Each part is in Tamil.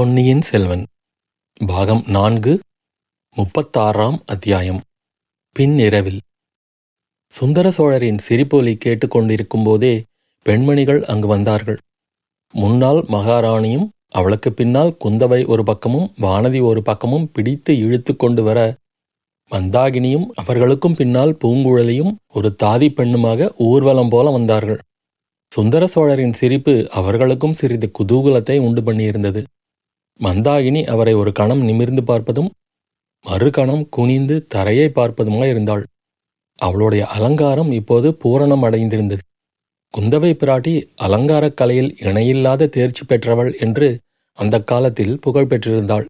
பொன்னியின் செல்வன் பாகம் நான்கு முப்பத்தாறாம் அத்தியாயம். பின்னிரவில் சுந்தர சோழரின் சிரிப்பொலி கேட்டுக்கொண்டிருக்கும் போதே பெண்மணிகள் அங்கு வந்தார்கள். முன்னால் மகாராணியும் அவளுக்கு பின்னால் குந்தவை ஒரு பக்கமும் வானதி ஒரு பக்கமும் பிடித்து இழுத்து கொண்டு வர மந்தாகினியும் அவர்களுக்கும் பின்னால் பூங்குழலியும் ஒரு தாதி பெண்ணுமாக ஊர்வலம் போல வந்தார்கள். சுந்தர சோழரின் சிரிப்பு அவர்களுக்கும் சிறிது குதூகலத்தை உண்டு பண்ணியிருந்தது. மந்தாகினி அவரை ஒரு கணம் நிமிர்ந்து பார்ப்பதும் மறுகணம் குனிந்து தரையை பார்ப்பதுமாயிருந்தாள் அவளுடைய அலங்காரம் இப்போது பூரணம் அடைந்திருந்தது. குந்தவை பிராட்டி அலங்காரக் கலையில் இணையில்லாத தேர்ச்சி பெற்றவள் என்று அந்த காலத்தில் புகழ் பெற்றிருந்தாள்.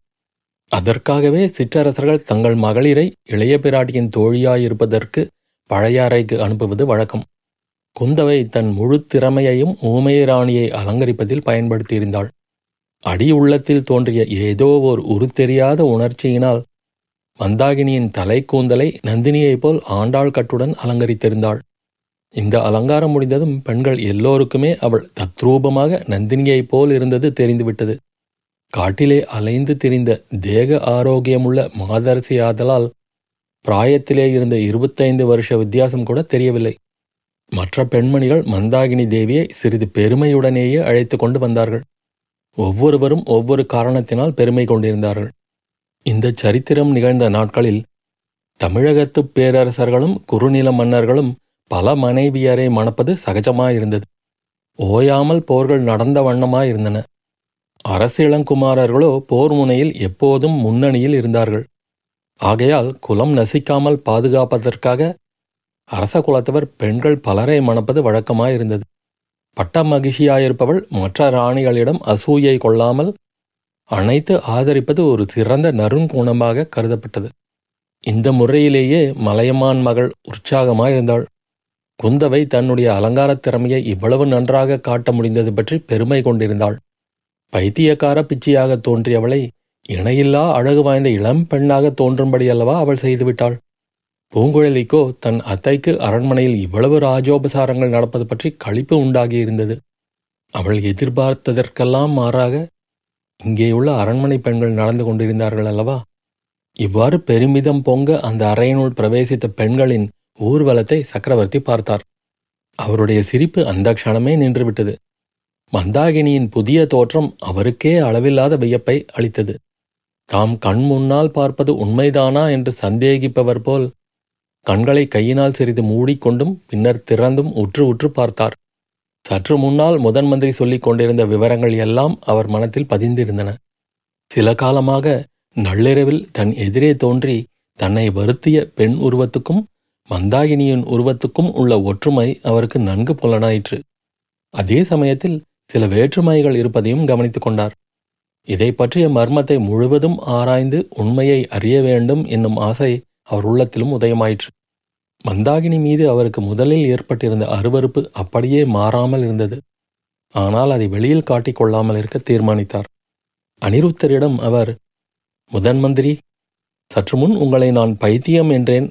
அதற்காகவே சிற்றரசர்கள் தங்கள் மகளிரை இளைய பிராட்டியின் தோழியாயிருப்பதற்கு பழையாறைக்கு அனுப்புவது வழக்கம். குந்தவை தன் முழு திறமையையும் ஊமையராணியை அலங்கரிப்பதில் பயன்படுத்தியிருந்தாள். அடி உள்ளத்தில் தோன்றிய ஏதோ ஓர் உருத்தெரியாத உணர்ச்சியினால் மந்தாகினியின் தலைக்கூந்தலை நந்தினியைப் போல் ஆண்டாள் கட்டுடன் அலங்கரித்திருந்தாள். இந்த அலங்காரம் முடிந்ததும் பெண்கள் எல்லோருக்குமே அவள் தத்ரூபமாக நந்தினியைப் போல் இருந்தது தெரிந்துவிட்டது. காட்டிலே அலைந்து திரிந்த தேக ஆரோக்கியமுள்ள மாதரசியாதலால் பிராயத்திலே இருந்த இருபத்தைந்து வருஷ வித்தியாசம் கூட தெரியவில்லை. மற்ற பெண்மணிகள் மந்தாகினி தேவியை சிறிது பெருமையுடனேயே அழைத்து கொண்டு வந்தார்கள். ஒவ்வொருவரும் ஒவ்வொரு காரணத்தினால் பெருமை கொண்டிருந்தார்கள். இந்த சரித்திரம் நிகழ்ந்த நாட்களில் தமிழகத்துப் பேரரசர்களும் குறுநில மன்னர்களும் பல மனைவியரை மணப்பது சகஜமாயிருந்தது. ஓயாமல் போர்கள் நடந்த வண்ணமாயிருந்தன. அரசிளங்குமாரர்களோ போர் முனையில் எப்போதும் முன்னணியில் இருந்தார்கள். ஆகையால் குலம் நசிக்காமல் பாதுகாப்பதற்காக அரச குலத்தவர் பெண்கள் பலரை மணப்பது வழக்கமாயிருந்தது. பட்ட மகிழ்ச்சியாயிருப்பவள் மற்ற ராணிகளிடம் அசூயை கொள்ளாமல் அனைத்து ஆதரிப்பது ஒரு சிறந்த நறுங்குணமாக கருதப்பட்டது. இந்த முறையிலேயே மலையமான் மகள் உற்சாகமாயிருந்தாள். குந்தவை தன்னுடைய அலங்காரத் திறமையை இவ்வளவு நன்றாக காட்ட முடிந்தது பற்றி பெருமை கொண்டிருந்தாள். பைத்தியக்கார பிச்சையாக தோன்றியவளை இணையில்லா அழகு வாய்ந்த இளம் பெண்ணாக தோன்றும்படியல்லவா அவள் செய்துவிட்டாள். பூங்குழலிக்கோ தன் அத்தைக்கு அரண்மனையில் இவ்வளவு ராஜோபசாரங்கள் நடப்பது பற்றி களிப்பு உண்டாகியிருந்தது. அவள் எதிர்பார்த்ததற்கெல்லாம் மாறாக இங்கேயுள்ள அரண்மனை பெண்கள் நடந்து கொண்டிருந்தார்கள் அல்லவா? இவ்வாறு பெருமிதம் பொங்க அந்த அறையினுள் பிரவேசித்த பெண்களின் ஊர்வலத்தை சக்கரவர்த்தி பார்த்தார். அவருடைய சிரிப்பு அந்த க்ஷணமே நின்றுவிட்டது. மந்தாகினியின் புதிய தோற்றம் அவருக்கே அளவில்லாத வியப்பை அளித்தது. தாம் கண் முன்னால் பார்ப்பது உண்மைதானா என்று சந்தேகிப்பவர் போல் கண்களை கையினால் சிறிது மூடிக்கொண்டும் பின்னர் திறந்தும் உற்று உற்று பார்த்தார். சற்று முன்னால் முதன் மந்திரி சொல்லிக் கொண்டிருந்த விவரங்கள் எல்லாம் அவர் மனத்தில் பதிந்திருந்தன. சில காலமாக நள்ளிரவில் தன் எதிரே தோன்றி தன்னை வருத்திய பெண் உருவத்துக்கும் மந்தாகினியின் உருவத்துக்கும் உள்ள ஒற்றுமை அவருக்கு நன்கு புலனாயிற்று. அதே சமயத்தில் சில வேற்றுமைகள் இருப்பதையும் கவனித்துக் கொண்டார். இதை பற்றிய மர்மத்தை முழுவதும் ஆராய்ந்து உண்மையை அறிய வேண்டும் என்னும் ஆசை அவர் உள்ளத்திலும் உதயமாயிற்று. மந்தாகினி மீது அவருக்கு முதலில் ஏற்பட்டிருந்த அருவறுப்பு அப்படியே மாறாமல் இருந்தது. ஆனால் அதை வெளியில் காட்டிக் கொள்ளாமல் இருக்க தீர்மானித்தார். அனிருத்தரிடம் அவர் முதன் மந்திரி சற்று முன் உங்களை நான் பைத்தியம் என்றேன்.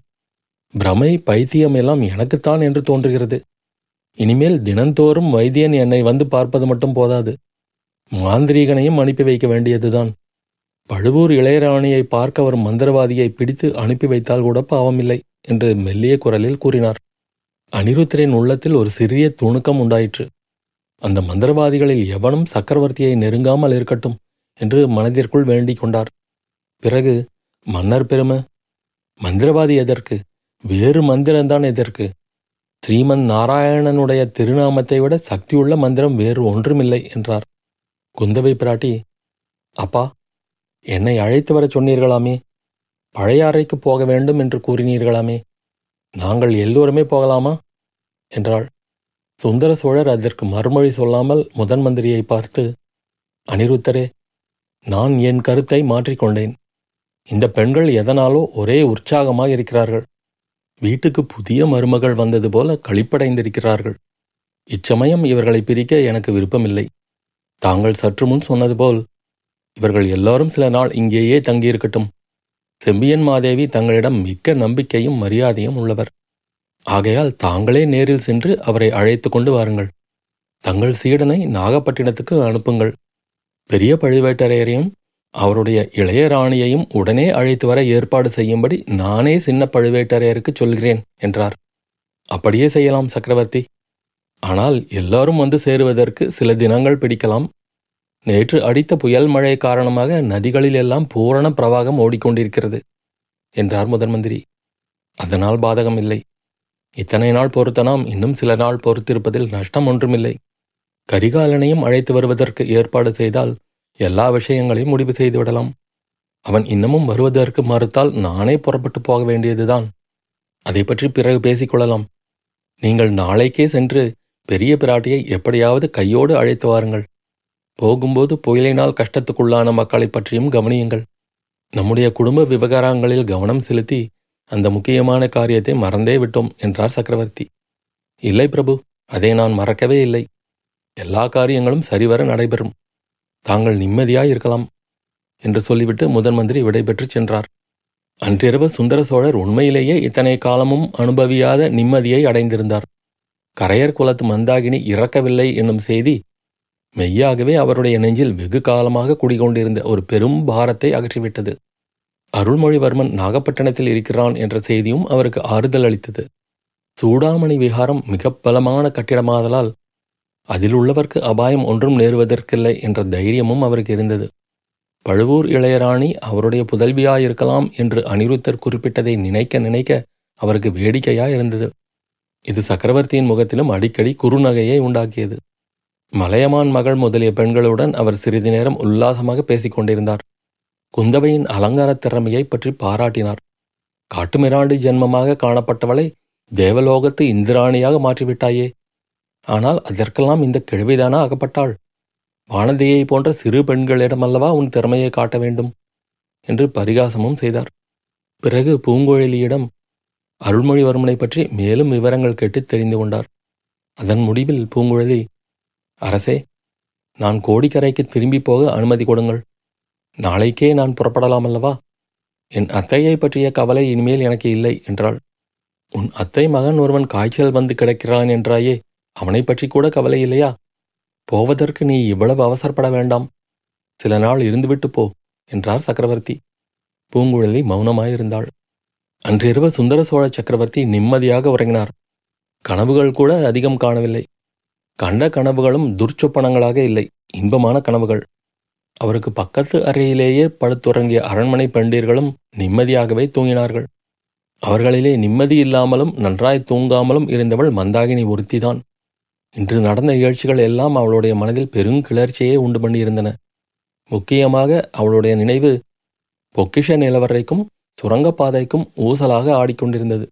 பிரமை பைத்தியம் எல்லாம் எனக்குத்தான் என்று தோன்றுகிறது. இனிமேல் தினந்தோறும் வைத்தியன் என்னை வந்து பார்ப்பது மட்டும் போதாது. மாந்திரீகனையும் அனுப்பி வைக்க வேண்டியதுதான். பழுவூர் இளையராணியை பார்க்க வரும் மந்திரவாதியை பிடித்து அனுப்பி வைத்தால் கூட பாவமில்லை என்று மெல்லிய குரலில் கூறினார். அனிருத்தரின் உள்ளத்தில் ஒரு சிறிய துணுக்கம் உண்டாயிற்று. அந்த மந்திரவாதிகளில் எவனும் சக்கரவர்த்தியை நெருங்காமல் இருக்கட்டும் என்று மனதிற்குள் வேண்டிக் கொண்டார். பிறகு மன்னர் பெருமை மந்திரவாதி எதற்கு? வேறு மந்திரம்தான் எதற்கு? ஸ்ரீமன் நாராயணனுடைய திருநாமத்தை விட சக்தியுள்ள மந்திரம் வேறு ஒன்றுமில்லை என்றார். குந்தவை பிராட்டி அப்பா என்னை அழைத்து வரச் சொன்னீர்களாமே? பழையாறைக்கு போக வேண்டும் என்று கூறினீர்களாமே? நாங்கள் எல்லோருமே போகலாமா? என்றாள். சுந்தர சோழர் அதற்கு மறுமொழி சொல்லாமல் முதன் மந்திரியை பார்த்து அனிருத்தரே நான் என் கருத்தை மாற்றிக்கொண்டேன் இந்த பெண்கள் எதனாலோ ஒரே உற்சாகமாக இருக்கிறார்கள். வீட்டுக்கு புதிய மருமகள் வந்தது போல களிப்படைந்திருக்கிறார்கள். இச்சமயம் இவர்களை பிரிக்க எனக்கு விருப்பமில்லை. தாங்கள் சற்று முன் சொன்னது போல் இவர்கள் எல்லாரும் சில நாள் இங்கேயே தங்கியிருக்கட்டும். செம்பியன் மாதேவி தங்களிடம் மிக்க நம்பிக்கையும் மரியாதையும் உள்ளவர். ஆகையால் தாங்களே நேரில் சென்று அவரை அழைத்து கொண்டு வாருங்கள். தங்கள் சீடனை நாகப்பட்டினத்துக்கு அனுப்புங்கள். பெரிய பழுவேட்டரையரையும் அவருடைய இளைய ராணியையும் உடனே அழைத்து வர ஏற்பாடு செய்யும்படி நானே சின்ன பழுவேட்டரையருக்கு சொல்கிறேன் என்றார். அப்படியே செய்யலாம் சக்கரவர்த்தி. ஆனால் எல்லாரும் வந்து சேருவதற்கு சில தினங்கள் பிடிக்கலாம். நேற்று அடித்த புயல் மழை காரணமாக நதிகளிலெல்லாம் பூரண பிரவாகம் ஓடிக்கொண்டிருக்கிறது என்றார் முதன் மந்திரி. அதனால் பாதகம் இல்லை இத்தனை நாள் பொறுத்த நாம் இன்னும் சில நாள் பொறுத்திருப்பதில் நஷ்டம் ஒன்றுமில்லை. கரிகாலனையும் அழைத்து வருவதற்கு ஏற்பாடு செய்தால் எல்லா விஷயங்களையும் முடிவு செய்துவிடலாம். அவன் இன்னமும் வருவதற்கு மறுத்தால் நானே புறப்பட்டு போக வேண்டியதுதான். அதை பற்றி பிறகு பேசிக்கொள்ளலாம் நீங்கள் நாளைக்கே சென்று பெரிய பிராட்டியை எப்படியாவது கையோடு அழைத்து வாருங்கள். போகும்போது புயலினால் கஷ்டத்துக்குள்ளான மக்களைப் பற்றியும் கவனியுங்கள். நம்முடைய குடும்ப விவகாரங்களில் கவனம் செலுத்தி அந்த முக்கியமான காரியத்தை மறந்தே விட்டோம் என்றார் சக்கரவர்த்தி. இல்லை பிரபு அதை நான் மறக்கவே இல்லை. எல்லா காரியங்களும் சரிவர நடைபெறும். தாங்கள் நிம்மதியாய் இருக்கலாம் என்று சொல்லிவிட்டு முதன் மந்திரி விடைபெற்றுச் சென்றார். அன்றிரவு சுந்தர சோழர் உண்மையிலேயே இத்தனை காலமும் அனுபவியாத நிம்மதியை அடைந்திருந்தார். கரையர் குலத்து மந்தாகினி இறக்கவில்லை என்னும் செய்தி மெய்யாகவே அவருடைய நெஞ்சில் வெகு காலமாக குடிகொண்டிருந்த ஒரு பெரும் பாரத்தை அகற்றிவிட்டது. அருள்மொழிவர்மன் நாகப்பட்டினத்தில் இருக்கிறான் என்ற செய்தியும் அவருக்கு ஆறுதல் அளித்தது. சூடாமணி விகாரம் மிக பலமான கட்டிடமாதலால் அதில் உள்ளவர்க்கு அபாயம் ஒன்றும் நேருவதற்கில்லை என்ற தைரியமும் அவருக்கு இருந்தது. பழுவூர் இளையராணி அவருடைய புதல்வியாயிருக்கலாம் என்று அனிருத்தர் குறிப்பிட்டதை நினைக்க நினைக்க அவருக்கு வேடிக்கையாயிருந்தது. இது சக்கரவர்த்தியின் முகத்திலும் அடிக்கடி குறுநகையை உண்டாக்கியது. மலையமான் மகள் முதலிய பெண்களுடன் அவர் சிறிது நேரம் உல்லாசமாக பேசிக்கொண்டிருந்தார். குந்தவையின் அலங்கார திறமையை பற்றி பாராட்டினார். காட்டுமிராண்டி ஜென்மமாக காணப்பட்டவளை தேவலோகத்து இந்திராணியாக மாற்றிவிட்டாயே. ஆனால் அதற்கெல்லாம் இந்த கிழவிதானா அகப்பட்டாள்? வானதியை போன்ற சிறு பெண்களிடமல்லவா உன் திறமையை காட்ட வேண்டும்? என்று பரிகாசமும் செய்தார். பிறகு பூங்குழலியிடம் அருள்மொழிவர்மனை பற்றி மேலும் விவரங்கள் கேட்டு தெரிந்து கொண்டார். அதன் முடிவில் பூங்குழலி அரசே நான் கோடிக்கரைக்கு திரும்பி போக அனுமதி கொடுங்கள். நாளைக்கே நான் புறப்படலாம் அல்லவா? என் அத்தையை பற்றிய கவலை இனிமேல் எனக்கு இல்லை என்றாள். உன் அத்தை மகன் ஒருவன் காய்ச்சல் வந்து கிடக்கிறான் என்றாயே அவனை பற்றி கூட கவலை இல்லையா? போவதற்கு நீ இவ்வளவு அவசரப்பட வேண்டாம். சில நாள் இருந்துவிட்டு போ என்றார் சக்கரவர்த்தி. பூங்குழலி மௌனமாயிருந்தாள். அன்றிரவு சுந்தர சோழ சக்கரவர்த்தி நிம்மதியாக உறங்கினார். கனவுகள் கூட அதிகம் காணவில்லை. கண்ட கனவுகளும் துர்ச்சொப்பனங்களாக இல்லை. இன்பமான கனவுகள். அவருக்கு பக்கத்து அறையிலேயே படுத்துறங்கிய அரண்மனை பெண்டீர்களும் நிம்மதியாகவே தூங்கினார்கள். அவர்களிலே நிம்மதி இல்லாமலும் நன்றாய் தூங்காமலும் இருந்தவள் மந்தாகினி ஒருத்திதான். இன்று நடந்த நிகழ்ச்சிகள் எல்லாம் அவளுடைய மனதில் பெருங்கிளர்ச்சியே உண்டு பண்ணியிருந்தன. முக்கியமாக அவளுடைய நினைவு பொக்கிஷ நிலவரைக்கும் சுரங்கப்பாதைக்கும் ஊசலாக ஆடிக்கொண்டிருந்தது.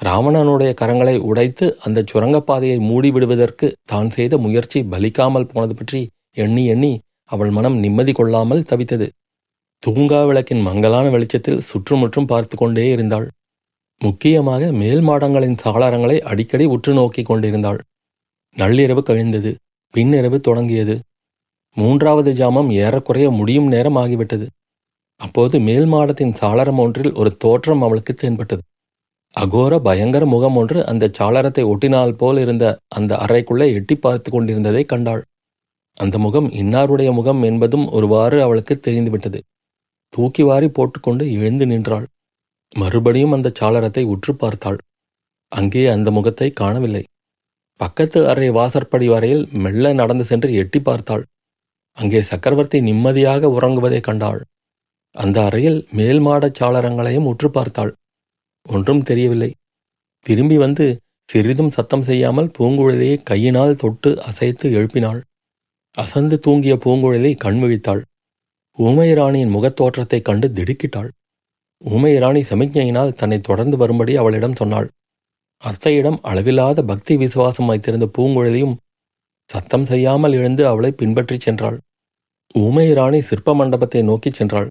ராவணனுடைய கரங்களை உடைத்து அந்த சுரங்கப்பாதையை மூடிவிடுவதற்கு தான் செய்த முயற்சி பலிக்காமல் போனது பற்றி எண்ணி எண்ணி அவள் மனம் நிம்மதி கொள்ளாமல் தவித்தது. தூங்கா விளக்கின் மங்கலான வெளிச்சத்தில் சுற்றுமுற்றும் பார்த்து கொண்டே இருந்தாள். முக்கியமாக மேல் மாடங்களின் சாளரங்களை அடிக்கடி உற்று நோக்கிக் கொண்டிருந்தாள். நள்ளிரவு கழிந்தது பின்னிரவு தொடங்கியது. மூன்றாவது ஜாமம் ஏறக்குறைய முடியும் நேரம் ஆகிவிட்டது. அப்போது மேல் மாடத்தின் சாளரம் ஒன்றில் ஒரு தோற்றம் அவளுக்கு தென்பட்டது. அகோர பயங்கர முகம் ஒன்று அந்த சாளரத்தை ஒட்டினால் போல் இருந்த அந்த அறைக்குள்ளே எட்டி பார்த்து கொண்டிருந்ததை கண்டாள். அந்த முகம் இன்னாருடைய முகம் என்பதும் ஒருவாறு அவளுக்கு தெரிந்துவிட்டது. தூக்கி வாரி போட்டுக்கொண்டு எழுந்து நின்றாள். மறுபடியும் அந்த சாளரத்தை உற்று பார்த்தாள். அங்கே அந்த முகத்தை காணவில்லை. பக்கத்து அறை வாசற்படி வரையில் மெல்ல நடந்து சென்று எட்டி பார்த்தாள். அங்கே சக்கரவர்த்தி நிம்மதியாக உறங்குவதைக் கண்டாள். அந்த அறையில் மேல் மாடச் சாளரங்களையும் உற்று பார்த்தாள். ஒன்றும் தெரியவில்லை. திரும்பி வந்து சிறிதும் சத்தம் செய்யாமல் பூங்குழலியை கையினால் தொட்டு அசைத்து எழுப்பினாள். அசந்து தூங்கிய பூங்குழலி கண் விழித்தாள். ஊமையராணியின் முகத்தோற்றத்தைக் கண்டு திடுக்கிட்டாள். ஊமையராணி சமிக்ஞையினால் தன்னை தொடர்ந்து வரும்படி அவளிடம் சொன்னாள். அத்தையிடம் அளவில்லாத பக்தி விசுவாசம் வைத்திருந்த பூங்குழலியும் சத்தம் செய்யாமல் எழுந்து அவளை பின்பற்றிச் சென்றாள். ஊமையராணி சிற்ப மண்டபத்தை நோக்கிச் சென்றாள்.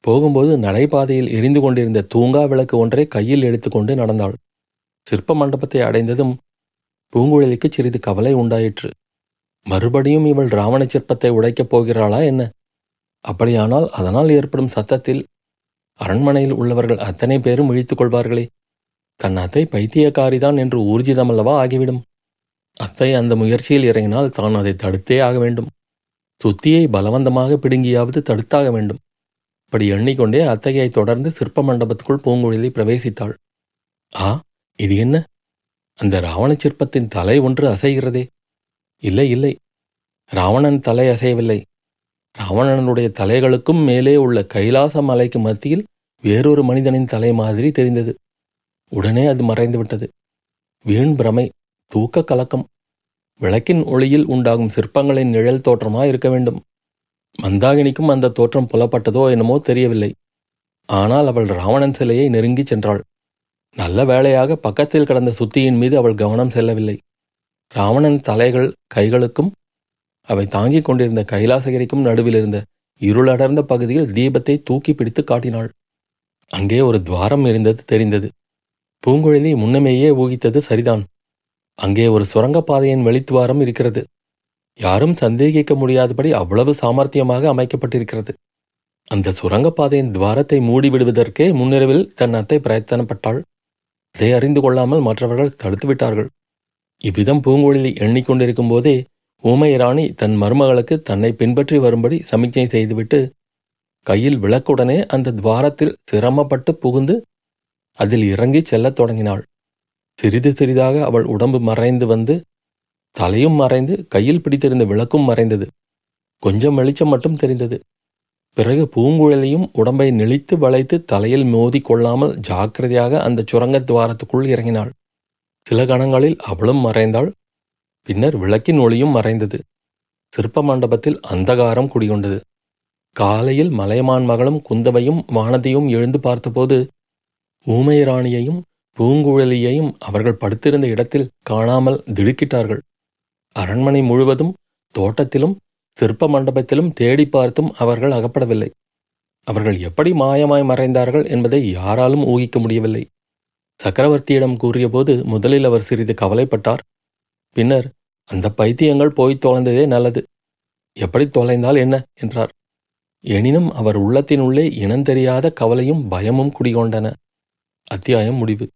போகும்போது நடைபாதையில் எரிந்து கொண்டிருந்த தூங்கா விளக்கு ஒன்றை கையில் எடுத்துக்கொண்டு நடந்தாள். சிற்ப மண்டபத்தை அடைந்ததும் பூங்குழலிக்கு சிறிது கவலை உண்டாயிற்று. மறுபடியும் இவள் ராவண சிற்பத்தை உடைக்கப் போகிறாளா என்ன? அப்படியானால் அதனால் ஏற்படும் சத்தத்தில் அரண்மனையில் உள்ளவர்கள் அத்தனை பேரும் இழித்துக் கொள்வார்களே. தன் அத்தை பைத்தியக்காரிதான் என்று ஊர்ஜிதமல்லவா ஆகிவிடும். அத்தை அந்த முயற்சியில் இறங்கினால் தான் அதை தடுத்தே ஆக வேண்டும். சுத்தியை பலவந்தமாக பிடுங்கியாவது தடுத்தாக வேண்டும். இப்படி எண்ணிக்கொண்டே அத்தகையை தொடர்ந்து சிற்ப மண்டபத்துக்குள் பூங்குழலி பிரவேசித்தாள். ஆ இது என்ன? அந்த ராவண சிற்பத்தின் தலை ஒன்று அசைகிறதே. இல்லை இல்லை. ராவணன் தலை அசையவில்லை. ராவணனுடைய தலைகளுக்கும் மேலே உள்ள கைலாச மலைக்கு மத்தியில் வேறொரு மனிதனின் தலை மாதிரி தெரிந்தது. உடனே அது மறைந்துவிட்டது. வீண் பிரமை தூக்க கலக்கம். விளக்கின் ஒளியில் உண்டாகும் சிற்பங்களின் நிழல் தோற்றமாக இருக்க வேண்டும். மந்தாகினிக்கும் அந்த தோற்றம் புலப்பட்டதோ என்னமோ தெரியவில்லை. ஆனால் அவள் ராவணன் சிலையை நெருங்கிச் சென்றாள். நல்ல வேளையாக பக்கத்தில் கிடந்த சுத்தியின் மீது அவள் கவனம் செல்லவில்லை. ராவணன் தலைகள் கைகளுக்கும் அவை தாங்கிக் கொண்டிருந்த கைலாசகிரிக்கும் நடுவில் இருந்த இருளடர்ந்த பகுதியில் தீபத்தை தூக்கி பிடித்து காட்டினாள். அங்கே ஒரு துவாரம் இருந்தது தெரிந்தது. பூங்குழலி முன்னமேயே ஊகித்தது சரிதான். அங்கே ஒரு சுரங்கப்பாதையின் வெளித்துவாரம் இருக்கிறது. யாரும் சந்தேகிக்க முடியாதபடி அவ்வளவு சாமர்த்தியமாக அமைக்கப்பட்டிருக்கிறது. அந்த சுரங்கப்பாதையின் துவாரத்தை மூடிவிடுவதற்கே முன்னிரவில் தன் அத்தை பிரயத்தனப்பட்டாள். இதை அறிந்து கொள்ளாமல் மற்றவர்கள் தடுத்துவிட்டார்கள் இவ்விதம் பூங்குழலி எண்ணிக்கொண்டிருக்கும் போதே ஊமை ராணி தன் மருமகளுக்கு தன்னை பின்பற்றி வரும்படி சமிக்ஞை செய்துவிட்டு கையில் விளக்குடனே அந்த துவாரத்தில் சிரமப்பட்டு புகுந்து அதில் இறங்கிச் செல்லத் தொடங்கினாள். சிறிது சிறிதாக அவள் உடம்பு மறைந்து வந்து தலையும் மறைந்து கையில் பிடித்திருந்த விளக்கும் மறைந்தது. கொஞ்சம் வெளிச்சம் மட்டும் தெரிந்தது. பிறகு பூங்குழலியும் உடம்பை நெளித்து வளைத்து தலையில் மோதி கொள்ளாமல் ஜாக்கிரதையாக அந்த சுரங்க துவாரத்துக்குள் இறங்கினாள். சில கணங்களில் அவளும் மறைந்தாள். பின்னர் விளக்கின் ஒளியும் மறைந்தது. சிற்ப மண்டபத்தில் அந்தகாரம் குடிகொண்டது. காலையில் மலையமான் மகளும் குந்தவையும் வானதியும் எழுந்து பார்த்தபோது ஊமை ராணியையும் பூங்குழலியையும் அவர்கள் படுத்திருந்த இடத்தில் காணாமல் திடுக்கிட்டார்கள். அரண்மனை முழுவதும் தோட்டத்திலும் சிற்ப மண்டபத்திலும் தேடி பார்த்தும் அவர்கள் அகப்படவில்லை. அவர்கள் எப்படி மாயமாய் மறைந்தார்கள் என்பதை யாராலும் ஊகிக்க முடியவில்லை. சக்கரவர்த்தியிடம் கூறியபோது முதலில் அவர் சிறிது கவலைப்பட்டார். பின்னர் அந்த பைத்தியங்கள் போய் தொலைந்ததே நல்லது. எப்படி தொலைந்தால் என்ன? என்றார். எனினும் அவர் உள்ளத்தினுள்ளே இனந்தெரியாத கவலையும் பயமும் குடிகொண்டன. அத்தியாயம் முடிவு.